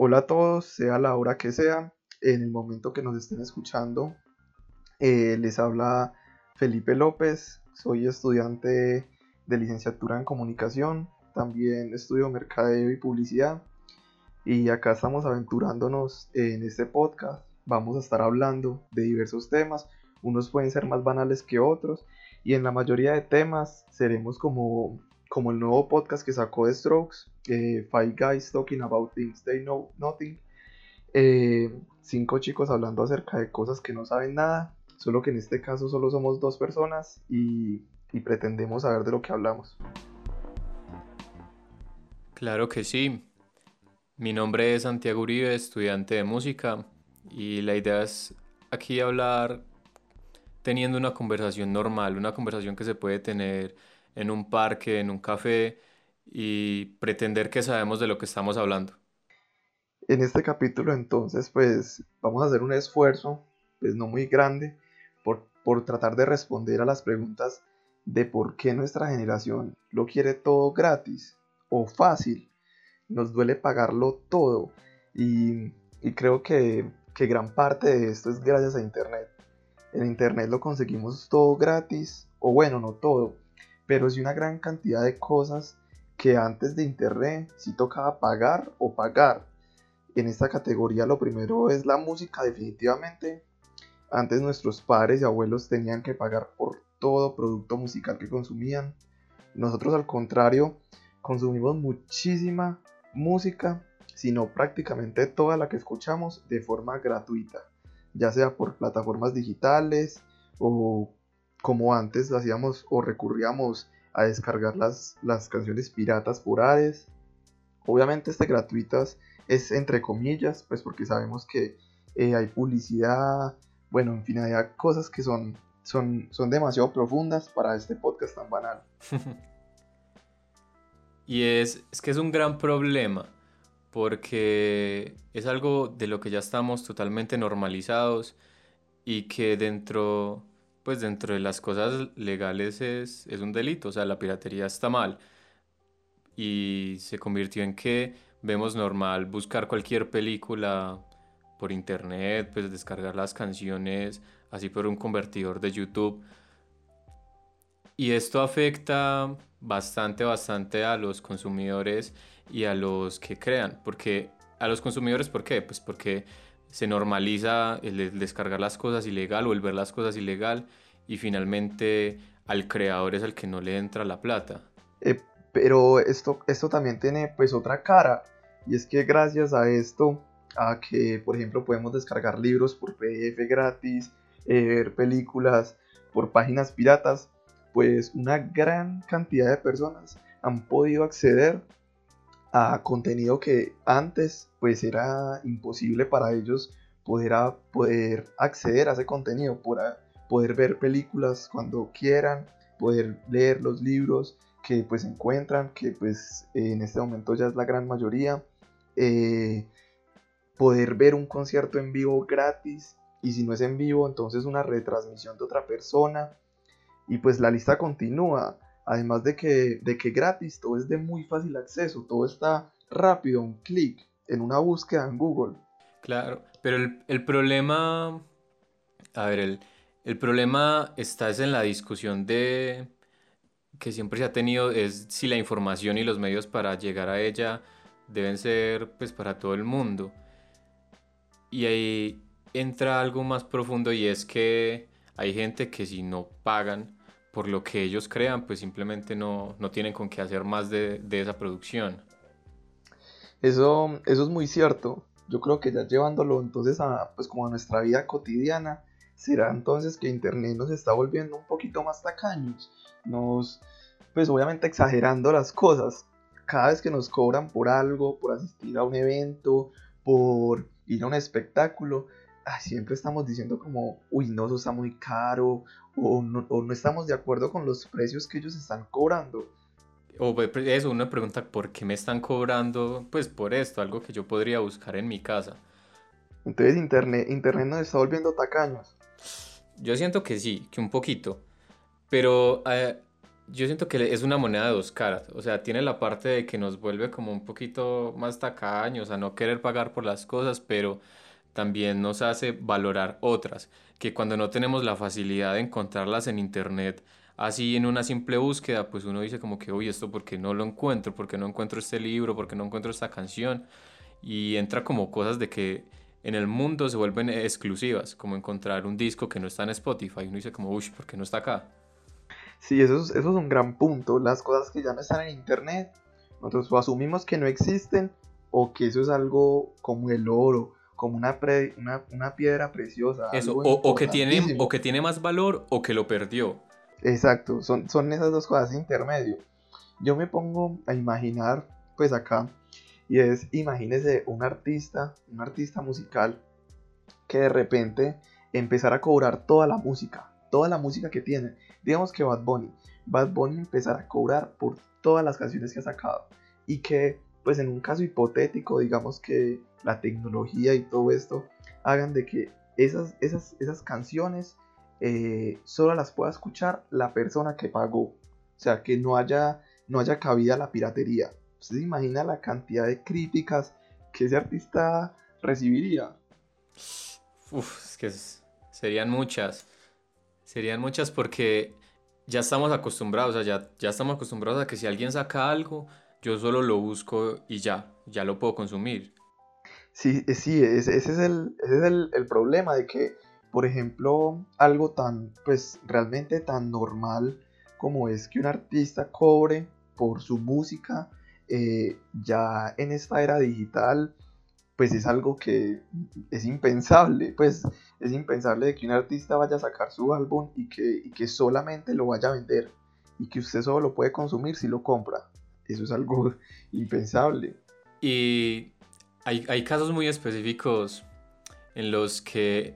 Hola a todos, sea la hora que sea, en el momento que nos estén escuchando, eh, les habla Felipe López, soy estudiante de licenciatura en comunicación, también estudio mercadeo y publicidad y acá estamos aventurándonos en este podcast. Vamos a estar hablando de diversos temas, unos pueden ser más banales que otros y en la mayoría de temas seremos como como el nuevo podcast que sacó de Strokes, eh, Five Guys Talking About Things They Know Nothing. Eh, cinco chicos hablando acerca de cosas que no saben nada, solo que en este caso solo somos dos personas y, y pretendemos saber de lo que hablamos. Claro que sí. Mi nombre es Santiago Uribe, estudiante de música, y la idea es aquí hablar teniendo una conversación normal, una conversación que se puede tener en un parque, en un café y pretender que sabemos de lo que estamos hablando. En este capítulo entonces pues vamos a hacer un esfuerzo, pues no muy grande, por, por tratar de responder a las preguntas de por qué nuestra generación lo quiere todo gratis o fácil. Nos duele pagarlo todo y, y creo que, que gran parte de esto es gracias a Internet. En Internet lo conseguimos todo gratis, o bueno, no todo, pero sí una gran cantidad de cosas que antes de internet sí tocaba pagar o pagar. En esta categoría lo primero es la música definitivamente. Antes nuestros padres y abuelos tenían que pagar por todo producto musical que consumían. Nosotros al contrario consumimos muchísima música, sino prácticamente toda la que escuchamos de forma gratuita, ya sea por plataformas digitales o como antes hacíamos o recurríamos a descargar las, las canciones piratas por Ares. Obviamente este gratuitas es entre comillas, pues porque sabemos que eh, hay publicidad, bueno, en fin, hay cosas que son, son, son demasiado profundas para este podcast tan banal. y es, es que es un gran problema, porque es algo de lo que ya estamos totalmente normalizados y que dentro pues dentro de las cosas legales es, un delito, o sea, la piratería está mal. Y se convirtió en que vemos normal buscar cualquier película por internet, pues descargar las canciones así por un convertidor de YouTube. Y esto afecta bastante, bastante a los consumidores y a los que crean. Porque a los consumidores, ¿por qué? Pues porque se normaliza el descargar las cosas ilegal o el ver las cosas ilegal y finalmente al creador es el que no le entra la plata. Eh, pero esto, esto también tiene pues otra cara y es que gracias a esto, a que por ejemplo podemos descargar libros por PDF gratis, eh, ver películas por páginas piratas, pues una gran cantidad de personas han podido acceder a contenido que antes pues era imposible para ellos poder, poder acceder a ese contenido, por, poder ver películas cuando quieran, poder leer los libros que pues encuentran, que pues en este momento ya es la gran mayoría, eh, poder ver un concierto en vivo gratis y si no es en vivo entonces una retransmisión de otra persona y pues la lista continúa, además de que, de que gratis, todo es de muy fácil acceso, todo está rápido, un clic en una búsqueda en Google. Claro, pero el, el problema, a ver, el, el problema está es en la discusión de que siempre se ha tenido es si la información y los medios para llegar a ella deben ser pues para todo el mundo. Y ahí entra algo más profundo y es que hay gente que si no pagan por lo que ellos crean, pues simplemente no, no tienen con qué hacer más de, de, esa producción. Eso, eso es muy cierto. Yo creo que ya llevándolo entonces a, pues como a nuestra vida cotidiana, ¿Será entonces que Internet nos está volviendo un poquito más tacaños? Nos, pues obviamente exagerando las cosas. Cada vez que nos cobran por algo, por asistir a un evento, por ir a un espectáculo, siempre estamos diciendo como, uy, no, eso está muy caro, o no, o no estamos de acuerdo con los precios que ellos están cobrando. O eso, una pregunta, ¿por qué me están cobrando? Pues por esto, algo que yo podría buscar en mi casa. Entonces Internet, Internet nos está volviendo tacaños. Yo siento que sí, que un poquito. Pero eh, yo siento que es una moneda de dos caras. O sea, tiene la parte de que nos vuelve como un poquito más tacaños, a no querer pagar por las cosas, pero también nos hace valorar otras, que cuando no tenemos la facilidad de encontrarlas en internet, así en una simple búsqueda, pues uno dice como que, uy, esto porque no lo encuentro, porque no encuentro este libro, porque no encuentro esta canción, y entra como cosas de que en el mundo se vuelven exclusivas, como encontrar un disco que no está en Spotify, uno dice como, uy, ¿por qué no está acá? Sí, eso es, eso es un gran punto. Las cosas que ya no están en internet, nosotros asumimos que no existen o que eso es algo como el oro, como una, una, piedra preciosa. Eso, o, que tiene, o que tiene más valor o que lo perdió. Exacto, son, son esas dos cosas intermedio. Yo me pongo a imaginar, pues acá, y es, imagínese un artista, un artista musical, que de repente empezara a cobrar toda la música, toda la música que tiene. Digamos que Bad Bunny, Bad Bunny empezara a cobrar por todas las canciones que ha sacado y que pues en un caso hipotético digamos que la tecnología y todo esto hagan de que esas, esas, esas canciones eh, solo las pueda escuchar la persona que pagó. O sea, que no haya, no haya cabida la piratería. ¿Usted se imagina la cantidad de críticas que ese artista recibiría? Es que serían muchas. Serían muchas porque ya estamos acostumbrados, ya, ya estamos acostumbrados a que si alguien saca algo, yo solo lo busco y ya, ya lo puedo consumir. Sí, eh, sí, ese, es, el, ese es el, el, problema de que, por ejemplo, algo tan, pues realmente tan normal como es que un artista cobre por su música, eh, ya en esta era digital, pues es algo que es impensable, pues es impensable de que un artista vaya a sacar su álbum y que, que solamente lo vaya a vender y que usted solo lo puede consumir si lo compra. Eso es algo impensable. Y hay, casos muy específicos en los que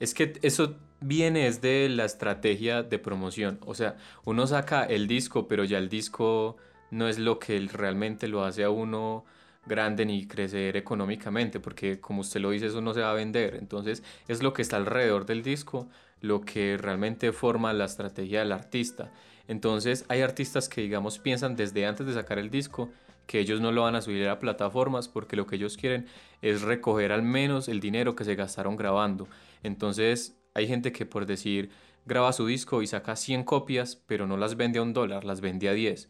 es que eso viene de la estrategia de promoción. O sea, uno saca el disco, pero ya el disco no es lo que realmente lo hace a uno grande ni crecer económicamente, porque como usted lo dice, eso no se va a vender. Entonces es lo que está alrededor del disco, lo que realmente forma la estrategia del artista. Entonces hay artistas que digamos piensan desde antes de sacar el disco que ellos no lo van a subir a plataformas porque lo que ellos quieren es recoger al menos el dinero que se gastaron grabando. Entonces hay gente que por decir graba su disco y saca 100 copias, pero no las vende a un dólar, las vende a 10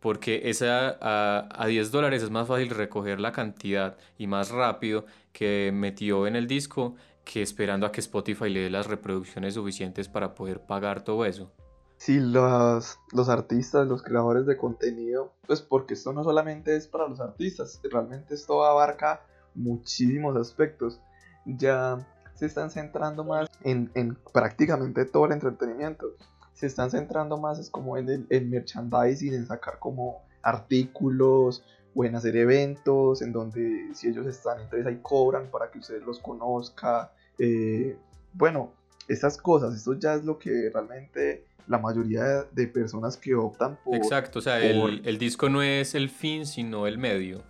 porque esa, a, a 10 dólares es más fácil recoger la cantidad y más rápido que metió en el disco que esperando a que Spotify le dé las reproducciones suficientes para poder pagar todo eso. Sí, los, los artistas, los creadores de contenido, pues porque esto no solamente es para los artistas, realmente esto abarca muchísimos aspectos. Ya se están centrando más en, en prácticamente todo el entretenimiento se están centrando más es como en el merchandising, en sacar como artículos o en hacer eventos en donde si ellos están, entonces ahí cobran para que usted los conozca. Eh, bueno, estas cosas, esto ya es lo que realmente la mayoría de personas que optan por... Exacto, o sea, el, disco no es el fin, sino el medio.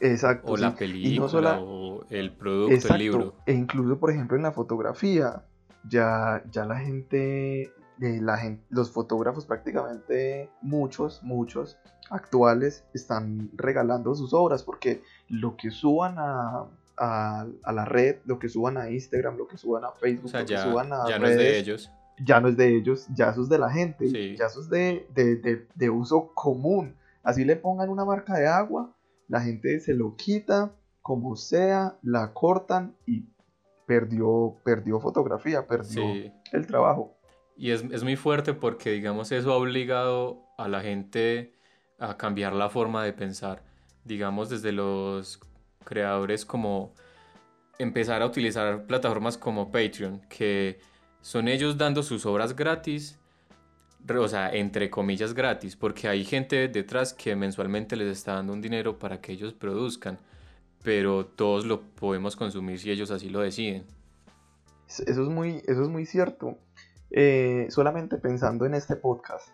Exacto. O la película, o el producto, el libro. E incluso, por ejemplo, en la fotografía, ya, ya la gente la los fotógrafos prácticamente muchos, muchos actuales están regalando sus obras porque lo que suban a, a, la red, lo que suban a Instagram, lo que suban a Facebook, lo ya, que suban a ya no es de ellos. Ya no es de ellos, ya eso es de la gente, ya eso es de, de, de, uso común. Así le pongan una marca de agua, la gente se lo quita como sea, la cortan y perdió, perdió fotografía, perdió el trabajo. Y es, es, muy fuerte porque, digamos, eso ha obligado a la gente a cambiar la forma de pensar. Digamos, desde los creadores como empezar a utilizar plataformas como Patreon, que son ellos dando sus obras gratis, o sea, entre comillas gratis, porque hay gente detrás que mensualmente les está dando un dinero para que ellos produzcan, pero todos lo podemos consumir si ellos así lo deciden. Eso es muy, eso es muy cierto. Eh, solamente pensando en este podcast,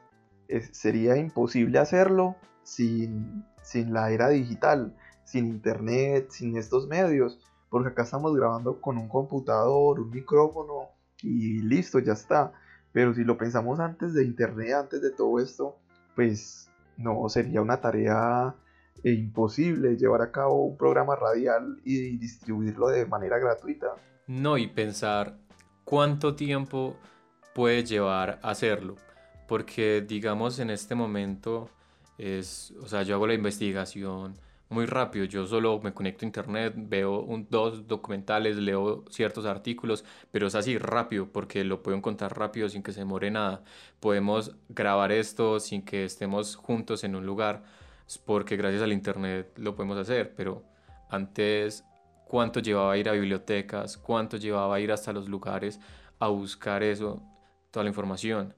sería imposible hacerlo sin, sin la era digital, sin internet, sin estos medios, porque acá estamos grabando con un computador, un micrófono y listo, ya está. Pero si lo pensamos antes de internet, antes de todo esto, pues no sería una tarea eh, imposible llevar a cabo un programa radial y distribuirlo de manera gratuita. No, y pensar cuánto tiempo puede llevar hacerlo. Porque digamos en este momento es, o sea, yo hago la investigación muy rápido, yo solo me conecto a internet, veo un, dos documentales, leo ciertos artículos, pero es así rápido porque lo puedo encontrar rápido sin que se demore nada. Podemos grabar esto sin que estemos juntos en un lugar porque gracias al internet lo podemos hacer, pero antes cuánto llevaba a ir a bibliotecas, cuánto llevaba a ir hasta los lugares a buscar eso, toda la información.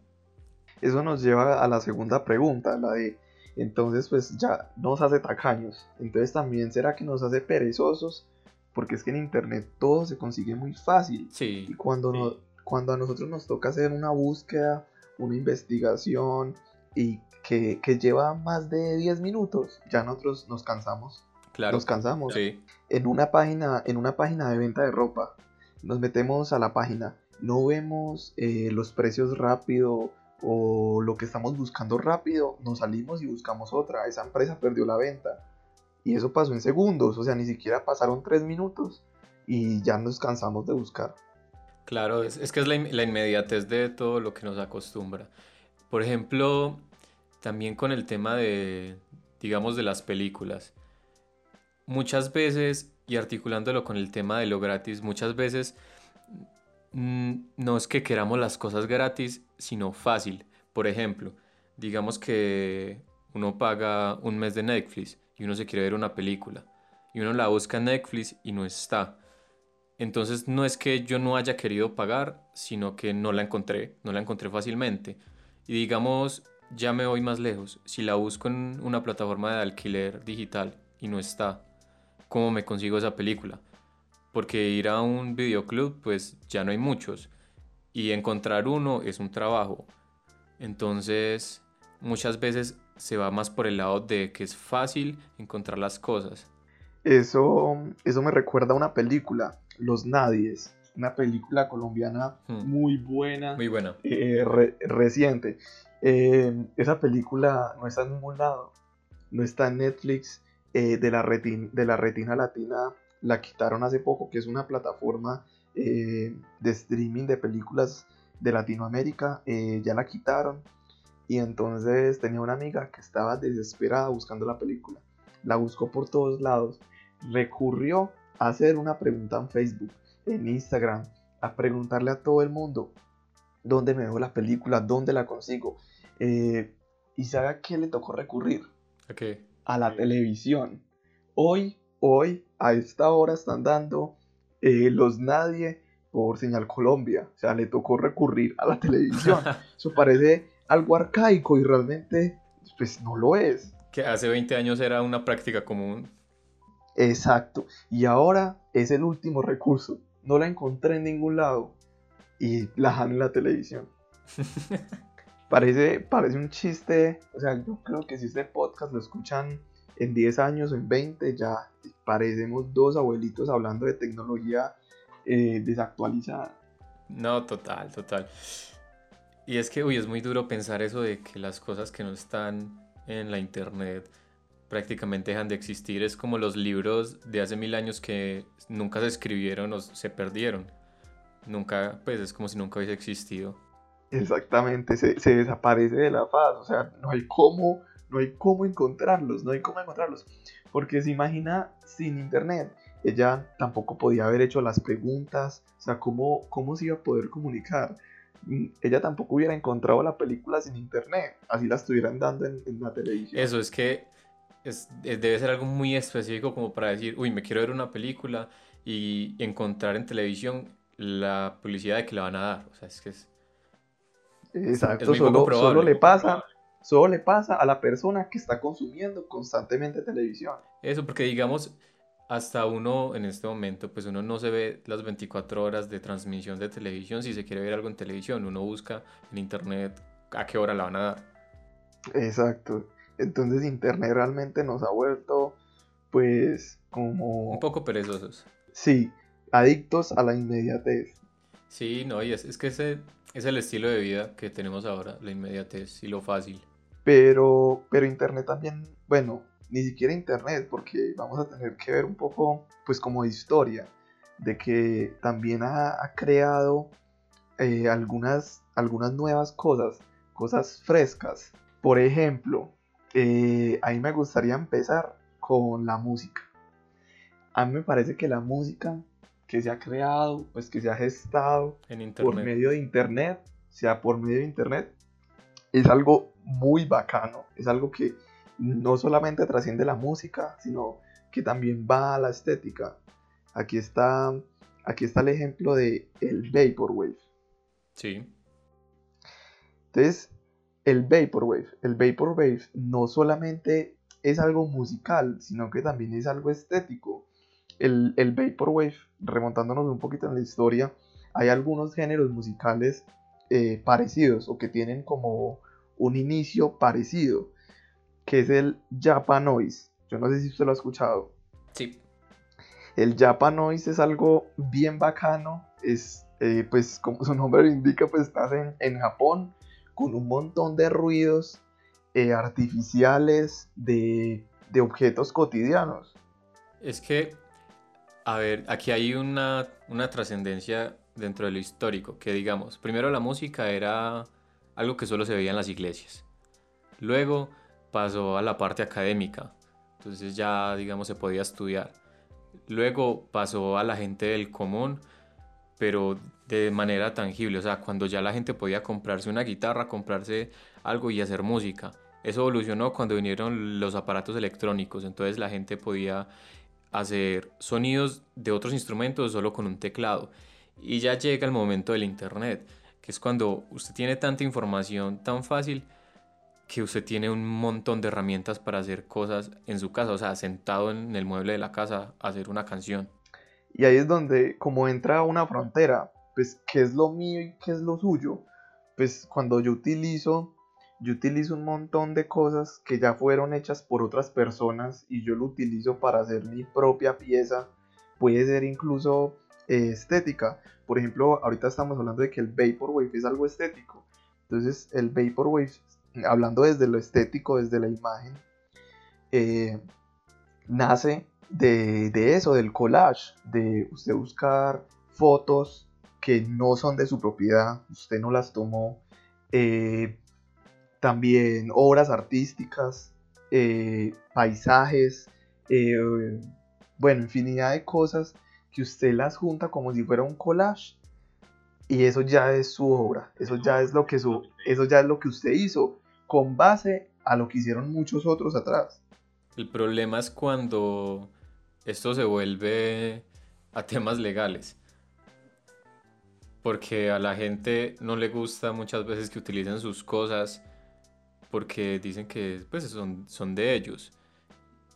Eso nos lleva a la segunda pregunta, la de entonces pues ya nos hace tacaños. Entonces también será que nos hace perezosos, porque es que en internet todo se consigue muy fácil. Sí. Y cuando, cuando a nosotros nos toca hacer una búsqueda, una investigación y que, que lleva más de 10 minutos, ya nosotros nos cansamos. Claro. Nos cansamos. Sí. En una página, en una página de venta de ropa, nos metemos a la página, no vemos eh, los precios rápido o lo que estamos buscando rápido, nos salimos y buscamos otra. Esa empresa perdió la venta. Y eso pasó en segundos, o sea, ni siquiera pasaron tres minutos y ya nos cansamos de buscar. Claro, es, que es la, la, inmediatez de todo lo que nos acostumbra. Por ejemplo, también con el tema de, digamos, de las películas. Muchas veces, y articulándolo con el tema de lo gratis, muchas veces mmm, no es que queramos las cosas gratis, sino fácil. Por ejemplo, digamos que uno paga un mes de Netflix y uno se quiere ver una película y uno la busca en Netflix y no está. Entonces no es que yo no haya querido pagar, sino que no la encontré, no la encontré fácilmente. Y digamos, ya me voy más lejos, si la busco en una plataforma de alquiler digital y no está, ¿cómo me consigo esa película? Porque ir a un videoclub, pues ya no hay muchos y encontrar uno es un trabajo. Entonces, muchas veces se va más por el lado de que es fácil encontrar las cosas. Eso, eso me recuerda a una película, Los Nadies, una película colombiana hmm. muy buena. Muy buena. Eh, re, reciente. Eh, esa película no está en ningún lado, no está en Netflix. Eh, de, la retina, de la retina latina la quitaron hace poco, que es una plataforma eh, de streaming de películas de Latinoamérica, eh, ya la quitaron. Y entonces tenía una amiga que estaba desesperada buscando la película. La buscó por todos lados. Recurrió a hacer una pregunta en Facebook, en Instagram, a preguntarle a todo el mundo dónde me veo la película, dónde la consigo. Eh, ¿Y sabe a qué le tocó recurrir? ¿A qué? A la televisión. Hoy, hoy, a esta hora están dando eh, los nadie por Señal Colombia. O sea, le tocó recurrir a la televisión. Eso parece algo arcaico y realmente, pues no lo es. Que hace 20 años era una práctica común. Exacto. Y ahora es el último recurso. No la encontré en ningún lado. Y la dan en la televisión. parece, parece un chiste. O sea, yo creo que si este podcast lo escuchan en 10 años o en 20 ya parecemos dos abuelitos hablando de tecnología eh, desactualizada. No, total, total. Y es que, uy, es muy duro pensar eso de que las cosas que no están en la internet prácticamente dejan de existir. Es como los libros de hace mil años que nunca se escribieron o se perdieron. Nunca, pues es como si nunca hubiese existido. Exactamente, se, se desaparece de la faz. O sea, no hay cómo no hay cómo encontrarlos, no hay cómo encontrarlos. Porque se imagina sin internet. Ella tampoco podía haber hecho las preguntas, o sea, ¿cómo, cómo se iba a poder comunicar? Mm, ella tampoco hubiera encontrado la película sin internet, así la estuvieran dando en, en la televisión. Eso es que es, debe ser algo muy específico como para decir, uy, me quiero ver una película y encontrar en televisión la publicidad de que la van a dar. O sea, es que es... Exacto, es solo, solo le pasa Solo le pasa a la persona que está consumiendo constantemente televisión. Eso, porque digamos, hasta uno en este momento, pues uno no se ve las 24 horas de transmisión de televisión si se quiere ver algo en televisión. Uno busca en internet a qué hora la van a dar. Exacto. Entonces internet realmente nos ha vuelto, pues, como... Un poco perezosos. Sí, adictos a la inmediatez. Sí, no, y es, es que ese, Es el estilo de vida que tenemos ahora, la inmediatez y lo fácil. Pero, pero Internet también, bueno, ni siquiera Internet, porque vamos a tener que ver un poco, pues como de historia, de que también ha, creado eh, algunas, algunas nuevas cosas, cosas frescas. Por ejemplo, eh, a mí me gustaría empezar con la música. A mí me parece que la música que se ha creado, pues que se ha gestado por medio de internet, sea por medio de internet, es algo muy bacano, es algo que no solamente trasciende la música, sino que también va a la estética. Aquí está, aquí está el ejemplo de el Vaporwave. Sí. Entonces, el Vaporwave, el Vaporwave no solamente es algo musical, sino que también es algo estético. El, el Vaporwave, remontándonos un poquito en la historia, hay algunos géneros musicales eh, parecidos o que tienen como un inicio parecido que es el Japanoise. Yo no sé si usted lo ha escuchado. Sí. El Japanoise es algo bien bacano. Es, eh, pues, como su nombre lo indica, pues estás en, Japón con un montón de ruidos eh, artificiales de, de objetos cotidianos. Es que, a ver, aquí hay una, una trascendencia dentro de lo histórico, que digamos, primero la música era algo que solo se veía en las iglesias. Luego pasó a la parte académica, entonces ya digamos se podía estudiar. Luego pasó a la gente del común, pero de manera tangible, o sea, cuando ya la gente podía comprarse una guitarra, comprarse algo y hacer música. Eso evolucionó cuando vinieron los aparatos electrónicos, entonces la gente podía hacer sonidos de otros instrumentos solo con un teclado. Y ya llega el momento del Internet, que es cuando usted tiene tanta información tan fácil que usted tiene un montón de herramientas para hacer cosas en su casa, o sea, sentado en el mueble de la casa, hacer una canción. Y ahí es donde, como entra una frontera, pues, ¿qué es lo mío y qué es lo suyo? Pues cuando yo utilizo, yo utilizo un montón de cosas que ya fueron hechas por otras personas y yo lo utilizo para hacer mi propia pieza, puede ser incluso eh, estética. Por ejemplo, ahorita estamos hablando de que el Vaporwave es algo estético. Entonces, el Vaporwave hablando desde lo estético, desde la imagen, eh, nace de, eso, del collage, de usted buscar fotos que no son de su propiedad, usted no las tomó, eh, también obras artísticas, paisajes, bueno, infinidad de cosas que usted las junta como si fuera un collage y eso ya es su obra, eso ya es lo que su, eso ya es lo que usted hizo con base a lo que hicieron muchos otros atrás. El problema es cuando esto se vuelve a temas legales. Porque a la gente no le gusta muchas veces que utilicen sus cosas porque dicen que pues, son, son de ellos.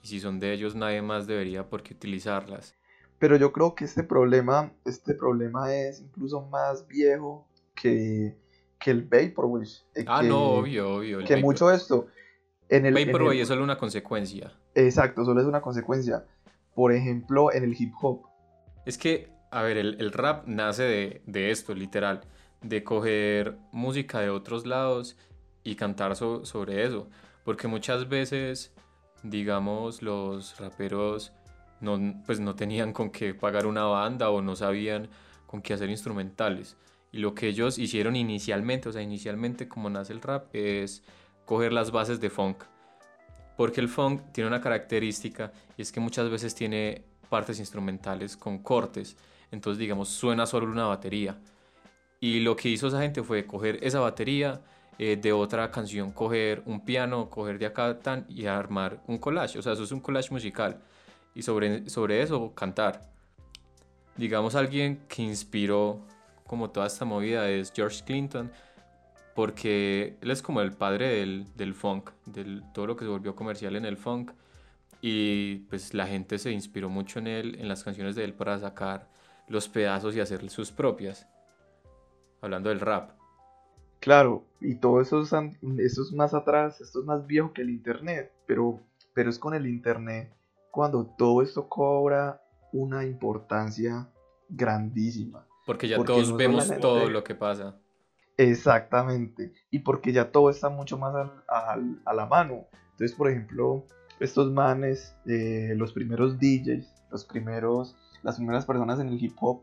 Y si son de ellos, nadie más debería por qué utilizarlas. Pero yo creo que este problema, este problema es incluso más viejo que, que el Vaporwave. Eh, ah, no, obvio, obvio. que mucho esto. En el Vaporwave es solo una consecuencia. Exacto, solo es una consecuencia. Por ejemplo, en el hip hop. Es que, a ver, el, rap nace de, de, esto, literal. De coger música de otros lados y cantar sobre eso. Porque muchas veces, digamos, los raperos no, pues no tenían con qué pagar una banda o no sabían con qué hacer instrumentales. Y lo que ellos hicieron inicialmente, o sea, inicialmente como nace el rap, es coger las bases de funk. Porque el funk tiene una característica y es que muchas veces tiene partes instrumentales con cortes. Entonces, digamos, suena solo una batería. Y lo que hizo esa gente fue coger esa batería, eh, de otra canción coger un piano, coger de acá y armar un collage. O sea, eso es un collage musical. Y sobre, sobre eso cantar. Digamos, alguien que inspiró como toda esta movida es George Clinton, porque él es como el padre del, del funk, de todo lo que se volvió comercial en el funk. Y pues la gente se inspiró mucho en él, en las canciones de él, para sacar los pedazos y hacer sus propias. Hablando del rap. Claro, y todo eso es, eso es más atrás, esto es más viejo que el Internet, pero, pero es con el Internet cuando todo esto cobra una importancia grandísima. Porque ya todos vemos todo lo que pasa. Exactamente. Y porque ya todo está mucho más a la mano. Entonces, por ejemplo, estos manes, eh, los primeros DJs, los primeros, las primeras personas en el hip hop,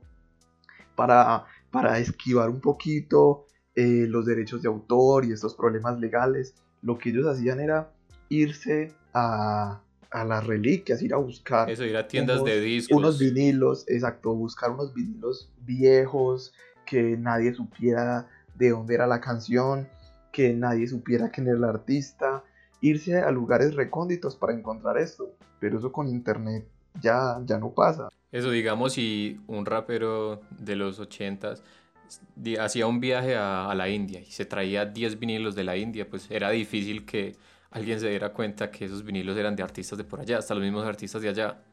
para, para esquivar un poquito eh, los derechos de autor y estos problemas legales, lo que ellos hacían era irse a, a las reliquias, ir a buscar. Eso, ir a tiendas de discos. Unos vinilos, exacto, buscar unos vinilos viejos que nadie supiera de dónde era la canción, que nadie supiera quién era el artista, irse a lugares recónditos para encontrar esto. Pero eso con internet ya, ya no pasa. Eso, digamos, si un rapero de los ochentas hacía un viaje a, a, la India y se traía 10 vinilos de la India, pues era difícil que alguien se diera cuenta que esos vinilos eran de artistas de por allá, hasta los mismos artistas de allá.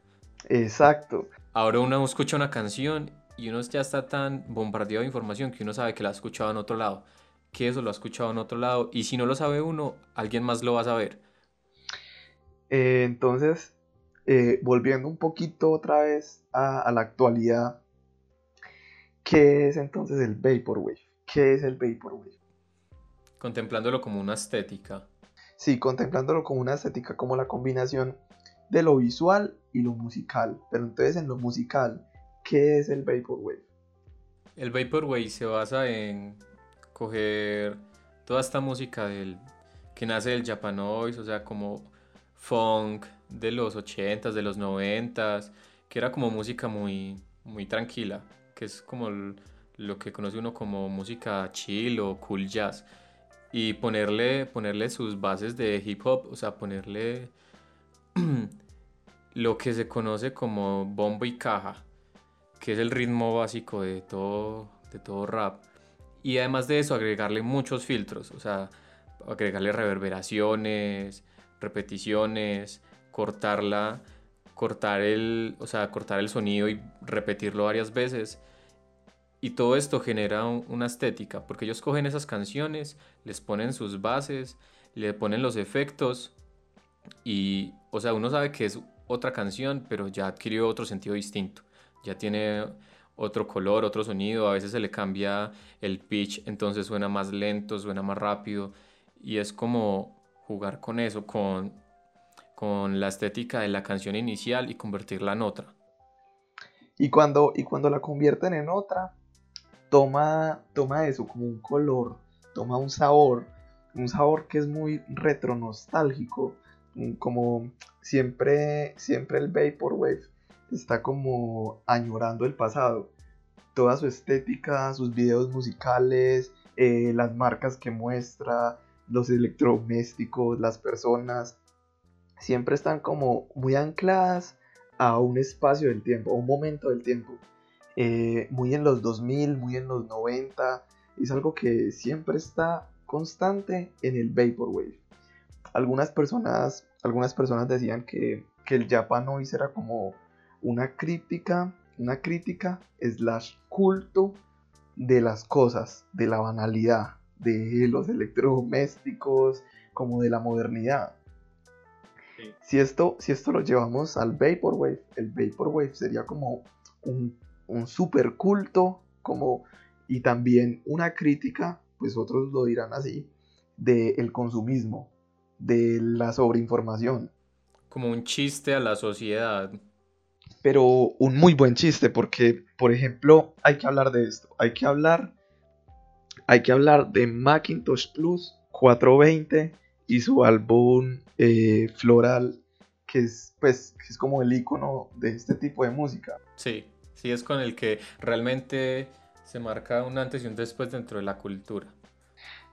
Exacto. Ahora uno escucha una canción y uno ya está tan bombardeado de información que uno sabe que la ha escuchado en otro lado, que eso lo ha escuchado en otro lado, y si no lo sabe uno, alguien más lo va a saber. Eh, entonces, eh, volviendo un poquito otra vez a, la actualidad, ¿qué es entonces el Vaporwave? ¿Qué es el Vaporwave? Contemplándolo como una estética. Sí, contemplándolo como una estética, como la combinación de lo visual y lo musical. Pero entonces en lo musical, ¿Qué es el Vaporwave? El Vaporwave se basa en coger toda esta música del, que nace del Japanoise, o sea, como funk de los 80s, de los 90s, que era como música muy, muy tranquila, que es como lo que conoce uno como música chill o cool jazz, y ponerle, ponerle sus bases de hip hop, o sea, ponerle lo que se conoce como bombo y caja, que es el ritmo básico de todo, de todo rap. Y además de eso, agregarle muchos filtros, o sea, agregarle reverberaciones, repeticiones, cortarla, cortar el, o sea, cortar el sonido y repetirlo varias veces. Y todo esto genera una estética, porque ellos cogen esas canciones, les ponen sus bases, le ponen los efectos y, o sea, uno sabe que es otra canción, pero ya adquirió otro sentido distinto ya tiene otro color, otro sonido, a veces se le cambia el pitch, entonces suena más lento, suena más rápido y es como jugar con eso, con, con la estética de la canción inicial y convertirla en otra. Y cuando, y cuando la convierten en otra, toma, toma eso como un color, toma un sabor, un sabor que es muy retro nostálgico, como siempre, siempre el Vaporwave está como añorando el pasado. Toda su estética, sus videos musicales, eh, las marcas que muestra, los electrodomésticos, las personas, siempre están como muy ancladas a un espacio del tiempo, a un momento del tiempo. Eh, muy en los 2000, muy en los 90. Es algo que siempre está constante en el Vaporwave. Algunas personas, algunas personas decían que, que el Japan Noise era como una crítica, una crítica slash culto de las cosas, de la banalidad, de los electrodomésticos, como de la modernidad. Si, esto, si esto lo llevamos al Vaporwave, el Vaporwave sería como un, un super culto, como, y también una crítica, pues otros lo dirán así, del consumismo, de la sobreinformación. Como un chiste a la sociedad pero un muy buen chiste porque, por ejemplo, hay que hablar de esto, hay que hablar, hay que hablar de Macintosh Plus 420 y su álbum eh, Floral, que es, pues, que es como el icono de este tipo de música. Sí, sí, es con el que realmente se marca un antes y un después dentro de la cultura.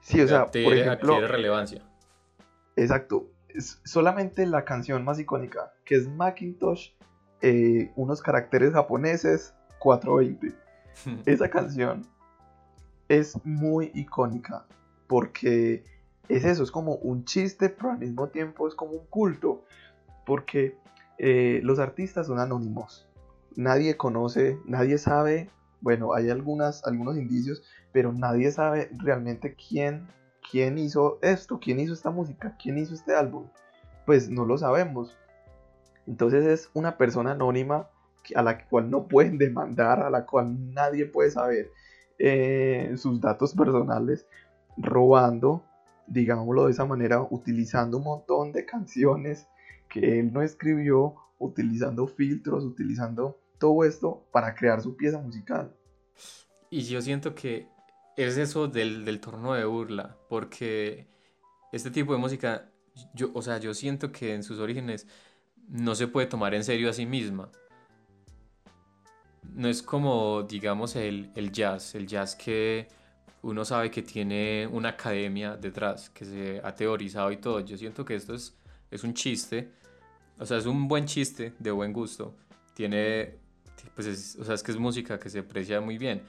Sí, o sea, por ejemplo, adquiere relevancia. Exacto, es solamente la canción más icónica, que es Macintosh eh, unos caracteres japoneses 420. Esa canción es muy icónica porque es eso, es como un chiste, pero al mismo tiempo es como un culto, porque eh, los artistas son anónimos, nadie conoce, nadie sabe, bueno, hay algunas, algunos indicios, pero nadie sabe realmente quién, quién hizo esto, quién hizo esta música, quién hizo este álbum, pues no lo sabemos, entonces es una persona anónima a la cual no pueden demandar, a la cual nadie puede saber. eh, sus datos personales robando, digámoslo de esa manera, utilizando un montón de canciones que él no escribió, utilizando filtros, utilizando todo esto para crear su pieza musical. Y yo siento que es eso del, del torno de burla, porque este tipo de música, yo, o sea, yo siento que en sus orígenes no se puede tomar en serio a sí misma. No es como, digamos, el, el jazz, el jazz que uno sabe que tiene una academia detrás, que se ha teorizado y todo. Yo siento que esto es, es un chiste, o sea, es un buen chiste de buen gusto. Tiene, pues, es, o sea, es que es música que se aprecia muy bien,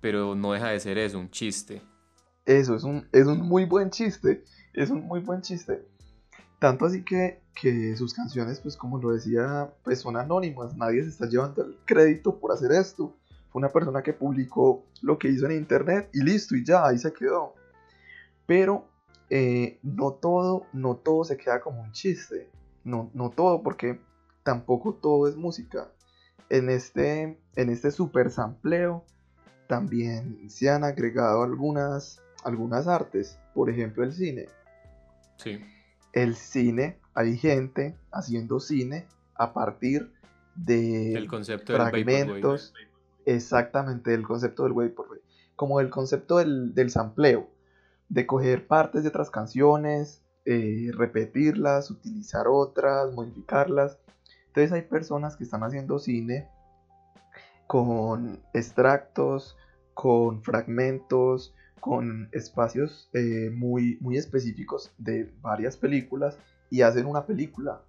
pero no deja de ser eso, un chiste. Eso, es un, es un muy buen chiste, es un muy buen chiste. Tanto así que, que sus canciones, pues como lo decía, pues son anónimas, nadie se está llevando el crédito por hacer esto una persona que publicó lo que hizo en internet y listo, y ya, ahí se quedó. Pero eh, no todo, no todo se queda como un chiste. No, no todo, porque tampoco todo es música. En este, en este super sampleo también se han agregado algunas, algunas artes. Por ejemplo, el cine. Sí. El cine, hay gente haciendo cine a partir de el concepto fragmentos exactamente el concepto del Vaporwave, como el concepto del, del sampleo, de coger partes de otras canciones, eh, repetirlas, utilizar otras, modificarlas. Entonces hay personas que están haciendo cine con extractos, con fragmentos, con espacios eh, muy, muy específicos de varias películas y hacen una película.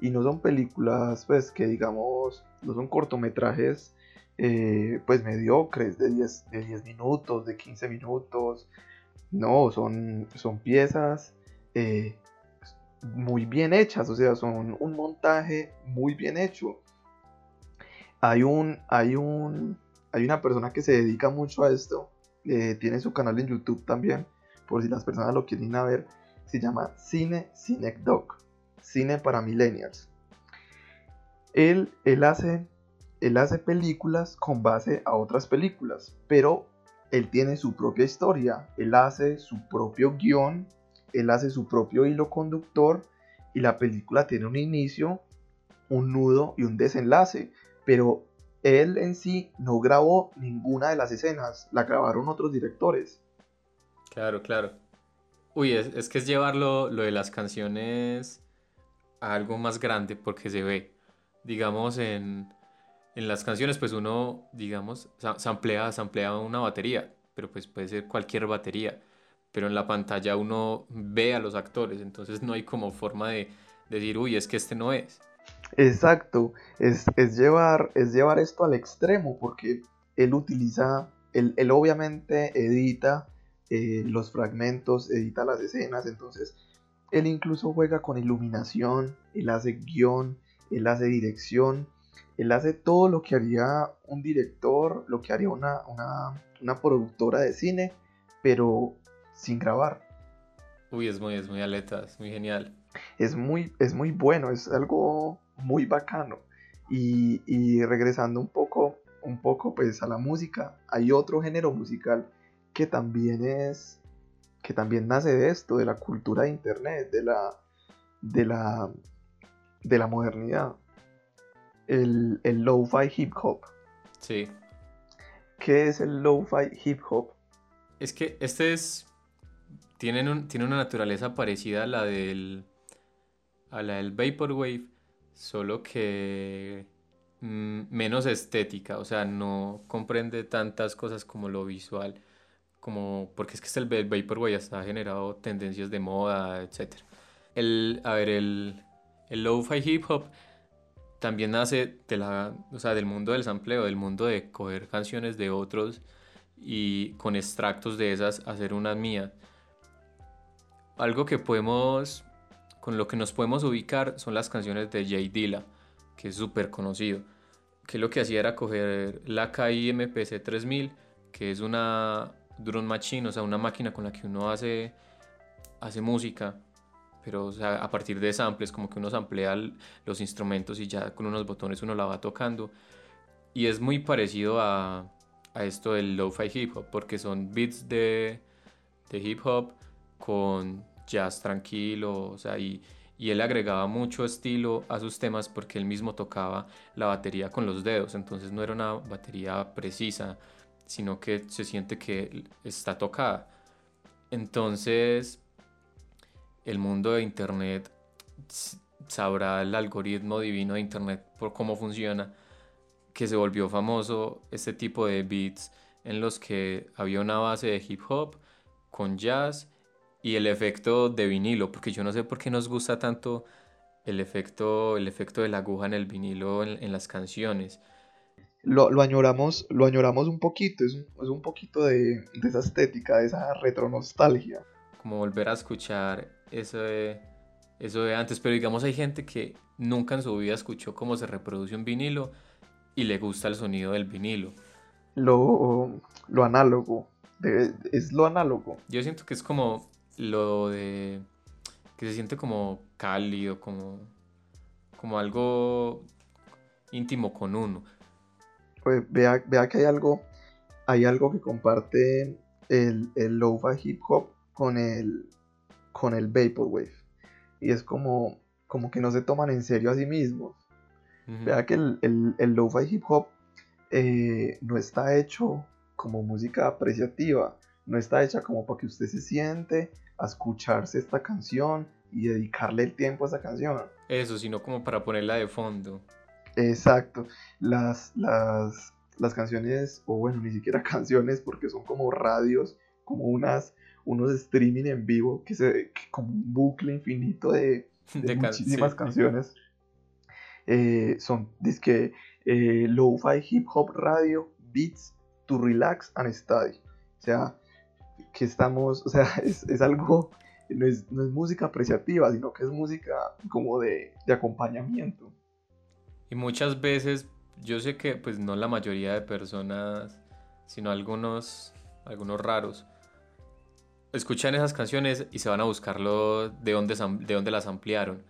Y no son películas, pues, que digamos, no son cortometrajes eh, pues mediocres de 10, de 10 minutos, de 15 minutos. No, son, son piezas eh, muy bien hechas, o sea, son un montaje muy bien hecho. Hay un, hay un, hay una persona que se dedica mucho a esto, eh, tiene su canal en YouTube también, por si las personas lo quieren a ver, se llama Cine Cinecdoc, Cine para Millennials. Él, él hace él hace películas con base a otras películas, pero él tiene su propia historia, él hace su propio guion, él hace su propio hilo conductor y la película tiene un inicio, un nudo y un desenlace, pero él en sí no grabó ninguna de las escenas, la grabaron otros directores. Claro, claro. Uy, es, que es llevarlo lo de las canciones a algo más grande porque se ve, digamos, en, en las canciones pues uno, digamos, samplea, samplea una batería, pero pues puede ser cualquier batería, pero en la pantalla uno ve a los actores, entonces no hay como forma de, decir, uy, es que este no es. Exacto, es, llevar, es llevar esto al extremo, porque él utiliza, él, obviamente edita eh, los fragmentos, edita las escenas, entonces él incluso juega con iluminación, él hace guion, él hace dirección, él hace todo lo que haría un director, lo que haría una, productora de cine, pero sin grabar. Uy, es muy, es muy aleta, es muy genial. Es muy, es muy bueno, es algo muy bacano. Y, regresando un poco, un poco pues a la música, hay otro género musical que también es, que también nace de esto, de la cultura de internet, de la, de la, de la modernidad el, el lo-fi hip hop. Sí. ¿Qué es el lo-fi hip hop? Es que este es. Tienen tiene una naturaleza parecida a la del. a la del Vaporwave, solo que. Mm, menos estética, o sea, no comprende tantas cosas como lo visual, como porque es que este, el Vaporwave hasta ha generado tendencias de moda, etc. El, a ver, el, el lo-fi hip hop también nace de la, o sea, del mundo del sampleo, del mundo de coger canciones de otros y con extractos de esas hacer unas mías. Algo que podemos, con lo que nos podemos ubicar son las canciones de Jay Dilla, que es súper conocido. Que lo que hacía era coger la KI MPC 3000, que es una drum machine, o sea, una máquina con la que uno hace, hace música pero o sea, a partir de samples, como que uno samplea los instrumentos y ya con unos botones uno la va tocando. Y es muy parecido a, a esto del lo-fi hip hop, porque son beats de, de hip hop con jazz tranquilo, o sea, y, y él agregaba mucho estilo a sus temas porque él mismo tocaba la batería con los dedos, entonces no era una batería precisa, sino que se siente que está tocada. Entonces, el mundo de Internet sabrá el algoritmo divino de Internet por cómo funciona, que se volvió famoso este tipo de beats en los que había una base de hip hop con jazz y el efecto de vinilo, porque yo no sé por qué nos gusta tanto el efecto, el efecto de la aguja en el vinilo en, las canciones. Lo, lo, añoramos, lo añoramos un poquito, es un, es un poquito de, de, esa estética, de esa retronostalgia. Como volver a escuchar eso de, eso de antes, pero digamos hay gente que nunca en su vida escuchó cómo se reproduce un vinilo y le gusta el sonido del vinilo. Lo, lo análogo, es lo análogo. Yo siento que es como lo de que se siente como cálido, como, como algo íntimo con uno. Pues vea, vea que hay algo, hay algo que comparte el, el lo-fi hip hop con el, con el vaporwave. Y es como, como que no se toman en serio a sí mismos. Vea que el, el, el lo-fi hip hop eh, no está hecho como música apreciativa, no está hecha como para que usted se siente a escucharse esta canción y dedicarle el tiempo a esa canción. Eso, sino como para ponerla de fondo. Exacto. Las, las, las canciones, o bueno, ni siquiera canciones, porque son como radios, como unas, unos streaming en vivo, que se, como un bucle infinito de, muchísimas canciones. Eh, son, que eh, Lo-Fi Hip Hop Radio Beats to Relax and Study. O sea, que estamos, o sea, es, algo, no es, música apreciativa, sino que es música como de, acompañamiento. Y muchas veces, yo sé que pues no la mayoría de personas, sino algunos, algunos raros, escuchan esas canciones y se van a buscarlo de dónde, de dónde las ampliaron.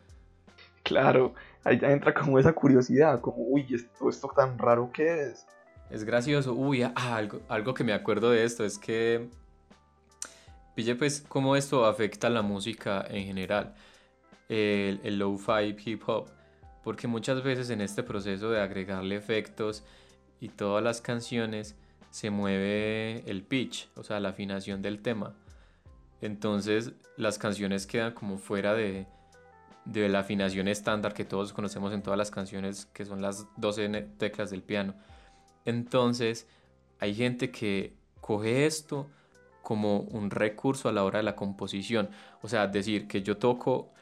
Claro, ahí ya entra como esa curiosidad, como, uy, esto, esto tan raro que es. Es gracioso, uy, ah, algo, algo que me acuerdo de esto es que Pille pues cómo esto afecta a la música en general, el, el lo-fi hip hop, porque muchas veces en este proceso de agregarle efectos y todas las canciones se mueve el pitch, o sea, la afinación del tema. Entonces las canciones quedan como fuera de, de la afinación estándar que todos conocemos en todas las canciones, que son las 12 teclas del piano. Entonces hay gente que coge esto como un recurso a la hora de la composición. O sea, decir que yo toco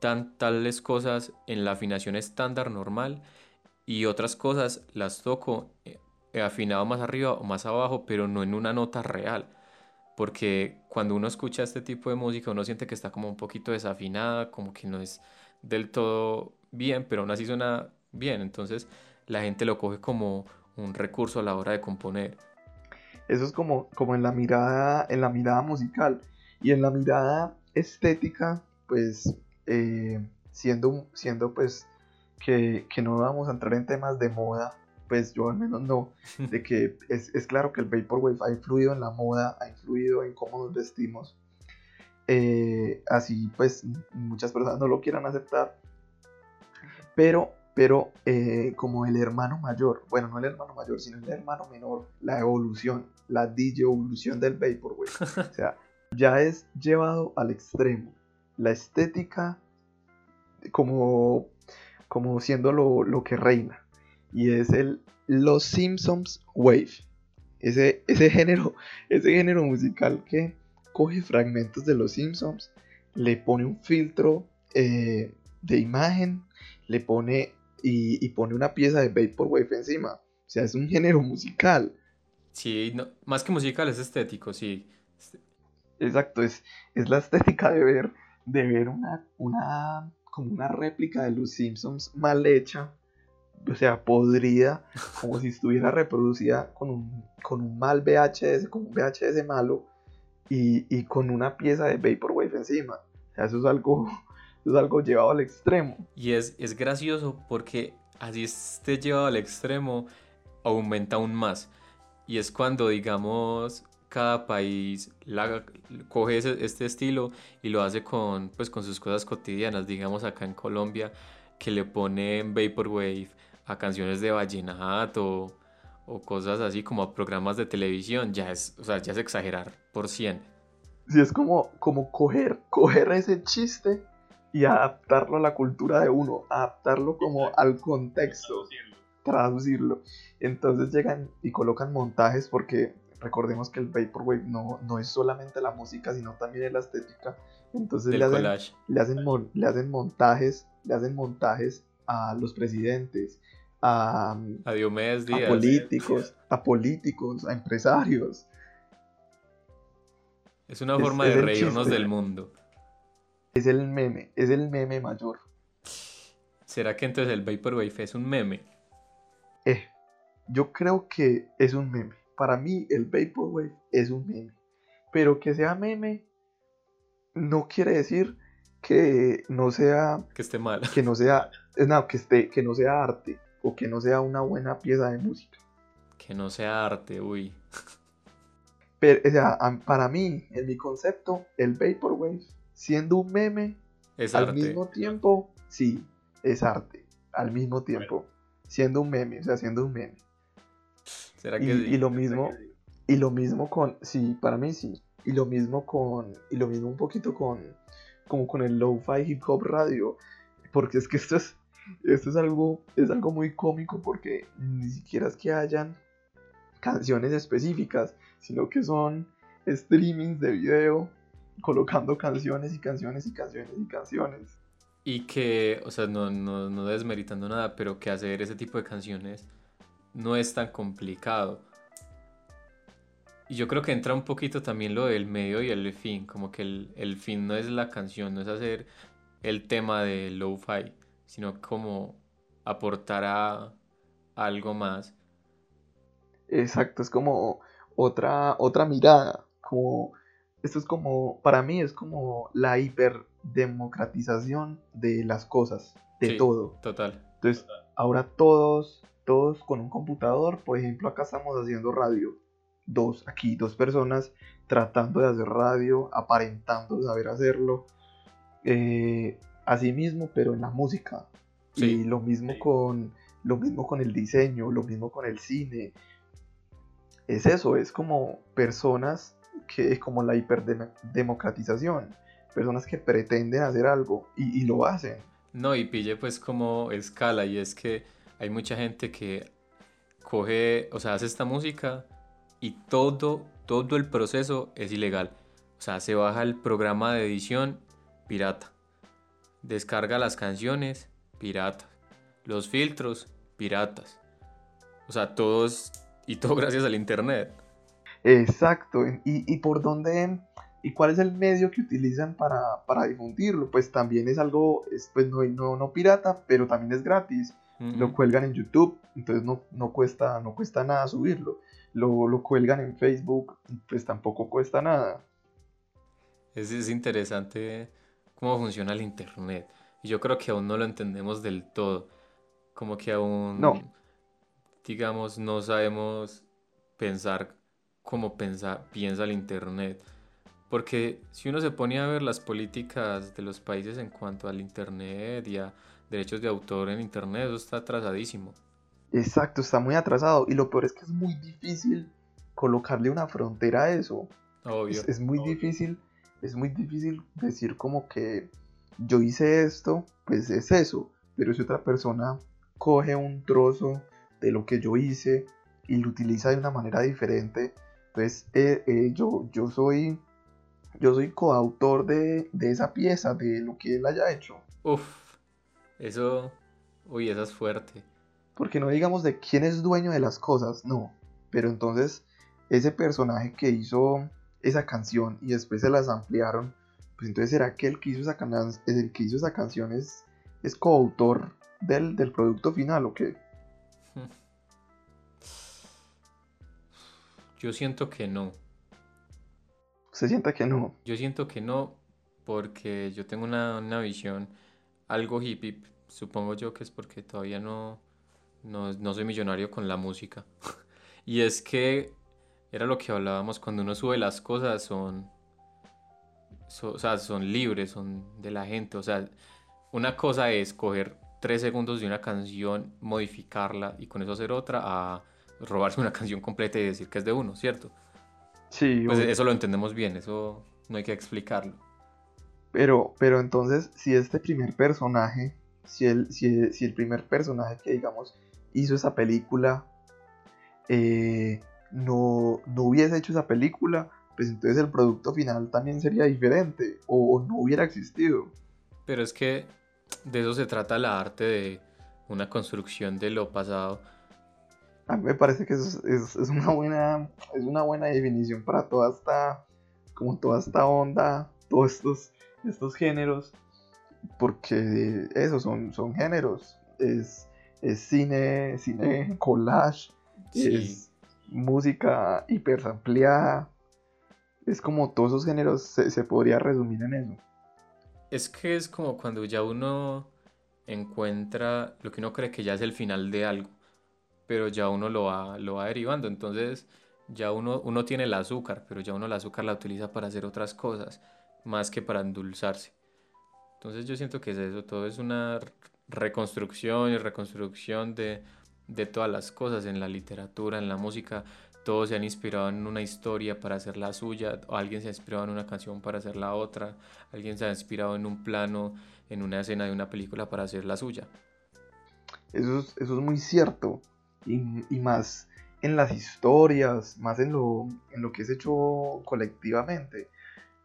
tan, tales cosas en la afinación estándar normal y otras cosas las toco eh, afinado más arriba o más abajo, pero no en una nota real. Porque cuando uno escucha este tipo de música, uno siente que está como un poquito desafinada, como que no es del todo bien, pero aún así suena bien. Entonces la gente lo coge como un recurso a la hora de componer. Eso es como, como en, la mirada, en la mirada musical. Y en la mirada estética, pues, eh, siendo, siendo pues que, no vamos a entrar en temas de moda, pues yo al menos no, de que es, claro que el Vaporwave ha influido en la moda, ha influido en cómo nos vestimos. Eh, así pues muchas personas no lo quieran aceptar. Pero pero eh, como el hermano mayor, bueno, no el hermano mayor, sino el hermano menor, la evolución, la evolución del Vaporwave. o sea, ya es llevado al extremo. La estética como, como siendo lo, que reina. Y es el Los Simpsons Wave. Ese, ese, género, ese género musical que coge fragmentos de Los Simpsons, le pone un filtro eh, de imagen, le pone y, pone una pieza de Vaporwave encima. O sea, es un género musical. Sí, más que musical, es estético, sí. Exacto, es, es la estética de ver, de ver una, una, como una réplica de los Simpsons mal hecha, o sea, podrida, como si estuviera reproducida con un, con un mal VHS, con un VHS malo, y, y con una pieza de Vaporwave encima. O sea, eso es algo, es algo llevado al extremo. Y es, es gracioso porque así esté llevado al extremo, aumenta aún más. Y es cuando, digamos, cada país la, coge este estilo y lo hace con, pues, con sus cosas cotidianas. Digamos acá en Colombia, que le ponen Vaporwave a canciones de vallenato o cosas así como a programas de televisión, ya es, o sea, ya es exagerar por 100. Sí, es como, como coger, coger ese chiste y adaptarlo a la cultura de uno, adaptarlo como al contexto, traducirlo. Entonces llegan y colocan montajes porque recordemos que el Vaporwave no, no es solamente la música, sino también la estética. Entonces le hacen, le hacen, le hacen montajes, le hacen montajes a los presidentes, a, a Diomedes Díaz, a políticos, a políticos, a empresarios. Es una forma de reírnos del mundo. Es el meme, es el meme mayor. ¿Será que entonces el Vaporwave es un meme? Eh, yo creo que es un meme. Para mí el Vaporwave es un meme. Pero que sea meme no quiere decir que no sea que esté mal. Que no sea no, que esté que no sea arte o que no sea una buena pieza de música. Que no sea arte, uy. Pero, o sea, para mí, en mi concepto, el Vaporwave, siendo un meme, es al mismo tiempo, sí, es arte. Al mismo tiempo, siendo un meme, o sea, siendo un meme. ¿Será que y, y lo mismo, y lo mismo con, sí, para mí sí. Y lo mismo con, y lo mismo un poquito con, como con el lo-fi hip hop radio. Porque es que esto es, esto es algo, es algo muy cómico porque ni siquiera es que hayan canciones específicas, sino que son streamings de video colocando canciones y canciones y canciones y canciones. Y que, o sea, no, no, no desmeritando nada, pero que hacer ese tipo de canciones no es tan complicado. Y yo creo que entra un poquito también lo del medio y el fin, como que el, el fin no es la canción, no es hacer el tema de lo-fi, sino como aportar a algo más. Exacto, es como otra, otra mirada, como esto es como, para mí es como la hiperdemocratización de las cosas, de todo. Total. Entonces, ahora todos, todos con un computador, por ejemplo, acá estamos haciendo radio. Dos, aquí, dos personas tratando de hacer radio, aparentando saber hacerlo. Eh, así mismo, pero en la música. y lo mismo con lo mismo con el diseño, lo mismo con el cine. Es eso, es como personas que es como la hiperdemocratización, personas que pretenden hacer algo y, lo hacen. No, y pille pues como escala y es que hay mucha gente que coge, o sea, hace esta música y todo, todo el proceso es ilegal. O sea, se baja el programa de edición pirata descarga las canciones, piratas. Los filtros, piratas. O sea, todos y todo gracias al internet. Exacto. ¿Y, por dónde? ¿Y cuál es el medio que utilizan para, difundirlo? Pues también es algo, pues no, no, no pirata, pero también es gratis. Lo cuelgan en YouTube, entonces no, no, cuesta, no cuesta nada subirlo. Lo, lo cuelgan en Facebook, pues tampoco cuesta nada. Es, es interesante cómo funciona el Internet. Y yo creo que aún no lo entendemos del todo. Como que aún, no. digamos, no sabemos pensar cómo pensa, piensa el Internet. Porque si uno se pone a ver las políticas de los países en cuanto al Internet y a derechos de autor en Internet, eso está atrasadísimo. Exacto, está muy atrasado. Y lo peor es que es muy difícil colocarle una frontera a eso. Obvio. Es, muy difícil es muy difícil decir como que yo hice esto, pues es eso, pero si otra persona coge un trozo de lo que yo hice y lo utiliza de una manera diferente, pues eh, eh, yo, yo soy yo soy coautor de, de, esa pieza, de lo que él haya hecho. Uf, eso, uy, eso es fuerte. Porque no digamos de quién es dueño de las cosas, no, pero entonces ese personaje que hizo esa canción y después se las ampliaron, pues entonces será que el que hizo esa, el que hizo esa canción es, es coautor del, del producto final o qué? Yo siento que no. ¿Se sienta que no? Yo siento que no porque yo tengo una, una visión algo hippie. Supongo yo que es porque todavía no, no, no soy millonario con la música. Y es que era lo que hablábamos cuando uno sube las cosas, son, o sea, son libres, son de la gente. O sea, una cosa es coger tres segundos de una canción, modificarla y con eso hacer otra, a robarse una canción completa y decir que es de uno, ¿cierto? Sí. Pues eso lo entendemos bien, eso no hay que explicarlo. Pero, pero entonces, si este primer personaje, si el, si, si el primer personaje que digamos hizo esa película eh, no, no, hubiese hecho esa película, pues entonces el producto final también sería diferente o, no hubiera existido. Pero es que de eso se trata la arte de una construcción de lo pasado. A mí me parece que es, es, es, una, buena, es una buena definición para toda esta, como toda esta onda, todos estos, estos géneros, porque eso son, son géneros, es, es cine, cine collage, es música hipersampleada. Es como todos esos géneros se, podría resumir en eso. Es que es como cuando ya uno encuentra lo que uno cree que ya es el final de algo, pero ya uno lo va, lo va derivando. Entonces ya uno, uno tiene el azúcar, pero ya uno el azúcar la utiliza para hacer otras cosas, más que para endulzarse. Entonces yo siento que es eso, todo es una reconstrucción y reconstrucción de, de todas las cosas en la literatura, en la música. Todos se han inspirado en una historia para hacer la suya, o alguien se ha inspirado en una canción para hacer la otra, alguien se ha inspirado en un plano, en una escena de una película para hacer la suya. Eso es, eso es muy cierto, y, más en las historias, más en lo, en lo que es hecho colectivamente.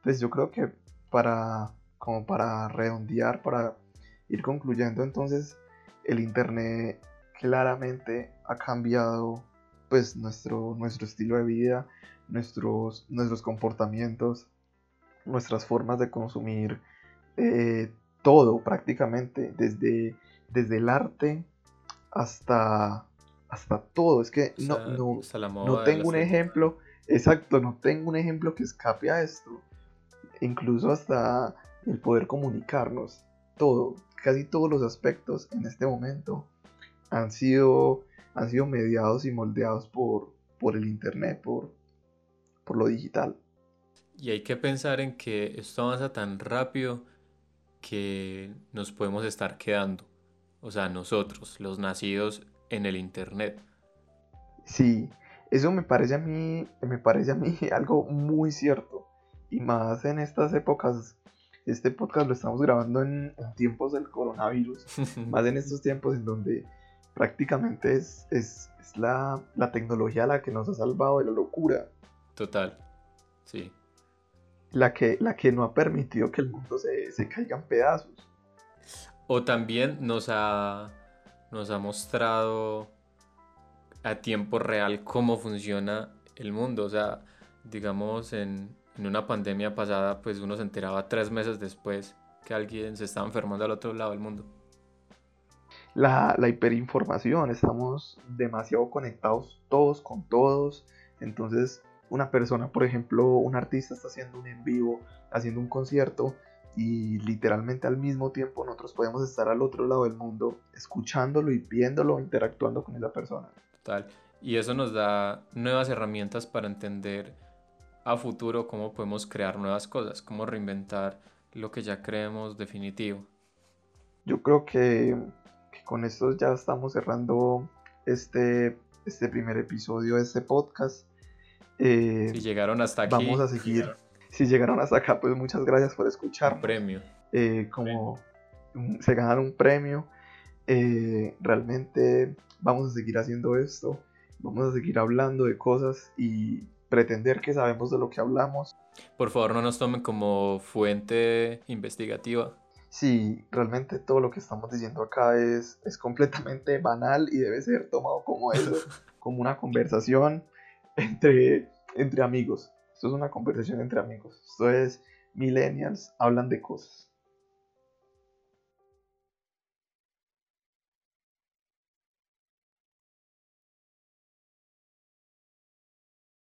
Pues yo creo que para, como para redondear, para ir concluyendo, entonces el Internet claramente ha cambiado pues nuestro, nuestro estilo de vida, nuestros, nuestros comportamientos, nuestras formas de consumir eh, todo prácticamente, desde, desde el arte hasta, hasta todo. Es que no, no, no tengo un ejemplo, exacto, no tengo un ejemplo que escape a esto. Incluso hasta el poder comunicarnos, todo, casi todos los aspectos en este momento han sido, han sido mediados y moldeados por, por el Internet, por, por lo digital. Y hay que pensar en que esto avanza tan rápido que nos podemos estar quedando. O sea, nosotros, los nacidos en el Internet. Sí, eso me parece a mí, me parece a mí algo muy cierto. Y más en estas épocas, este podcast lo estamos grabando en, en tiempos del coronavirus, más en estos tiempos en donde prácticamente es, es, la, tecnología la que nos ha salvado de la locura. Total, sí. La que, la que no ha permitido que el mundo se, se caiga en pedazos. O también nos ha, nos ha mostrado a tiempo real cómo funciona el mundo. O sea, digamos, en, en una pandemia pasada, pues uno se enteraba tres meses después que alguien se estaba enfermando al otro lado del mundo la, hiperinformación, estamos demasiado conectados todos con todos, entonces una persona, por ejemplo, un artista está haciendo un en vivo, haciendo un concierto y literalmente al mismo tiempo nosotros podemos estar al otro lado del mundo escuchándolo y viéndolo, interactuando con esa persona. Total. Y eso nos da nuevas herramientas para entender a futuro cómo podemos crear nuevas cosas, cómo reinventar lo que ya creemos definitivo. Yo creo que con esto ya estamos cerrando este, este primer episodio de este podcast. Eh, si llegaron hasta aquí. Vamos a seguir. Si llegaron hasta acá, pues muchas gracias por escuchar. Un premio. Eh, como se ganaron un premio. Eh, realmente vamos a seguir haciendo esto. Vamos a seguir hablando de cosas y pretender que sabemos de lo que hablamos. Por favor, no nos tomen como fuente investigativa si realmente todo lo que estamos diciendo acá es, es completamente banal y debe ser tomado como eso, como una conversación entre, entre amigos. Esto es una conversación entre amigos. Esto es millennials hablan de cosas.